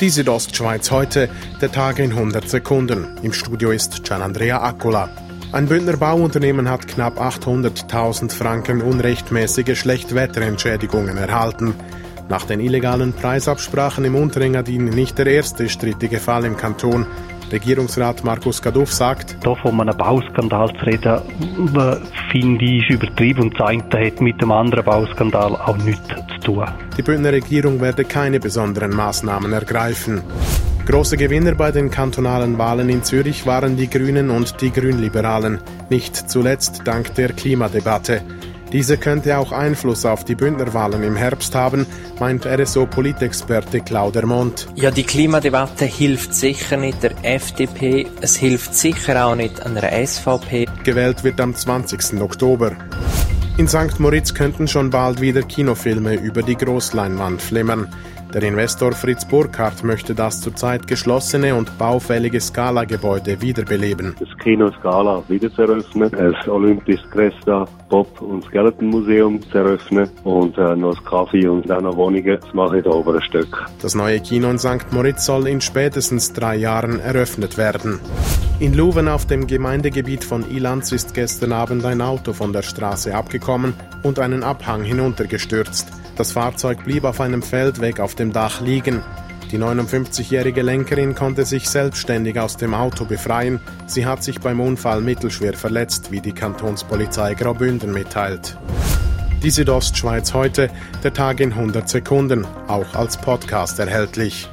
Die Südostschweiz heute, der Tag in 100 Sekunden. Im Studio ist Gianandrea Accola. Ein Bündner Bauunternehmen hat knapp 800.000 Franken unrechtmäßige Schlechtwetterentschädigungen erhalten. Nach den illegalen Preisabsprachen im Unterengadin nicht der erste strittige Fall im Kanton. Regierungsrat Markus Gaduff sagt, da von einem Bauskandal zu reden, finde ich übertrieben und zeigt, das hat mit dem anderen Bauskandal auch nichts zu tun. Die Bündner Regierung werde keine besonderen Maßnahmen ergreifen. Große Gewinner bei den kantonalen Wahlen in Zürich waren die Grünen und die Grünliberalen, nicht zuletzt dank der Klimadebatte. Diese könnte auch Einfluss auf die Bündnerwahlen im Herbst haben, meint RSO-Politexperte Claude Mont. Ja, die Klimadebatte hilft sicher nicht der FDP, es hilft sicher auch nicht einer SVP. Gewählt wird am 20. Oktober. In St. Moritz könnten schon bald wieder Kinofilme über die Großleinwand flimmern. Der Investor Fritz Burkhardt möchte das zurzeit geschlossene und baufällige Scala-Gebäude wiederbeleben. Das Kino Scala wieder zu eröffnen, das Olympisch Cresta Pop- und Skeleton Museum zu eröffnen und äh, noch das Kaffee und auch noch Wohnungen zu machen in den oberen Stück. Das neue Kino in St. Moritz soll in spätestens drei Jahren eröffnet werden. In Luven auf dem Gemeindegebiet von Ilanz ist gestern Abend ein Auto von der Straße abgekommen und einen Abhang hinuntergestürzt. Das Fahrzeug blieb auf einem Feldweg auf dem Dach liegen. Die 59-jährige Lenkerin konnte sich selbstständig aus dem Auto befreien. Sie hat sich beim Unfall mittelschwer verletzt, wie die Kantonspolizei Graubünden mitteilt. Die Südostschweiz heute, der Tag in 100 Sekunden, auch als Podcast erhältlich.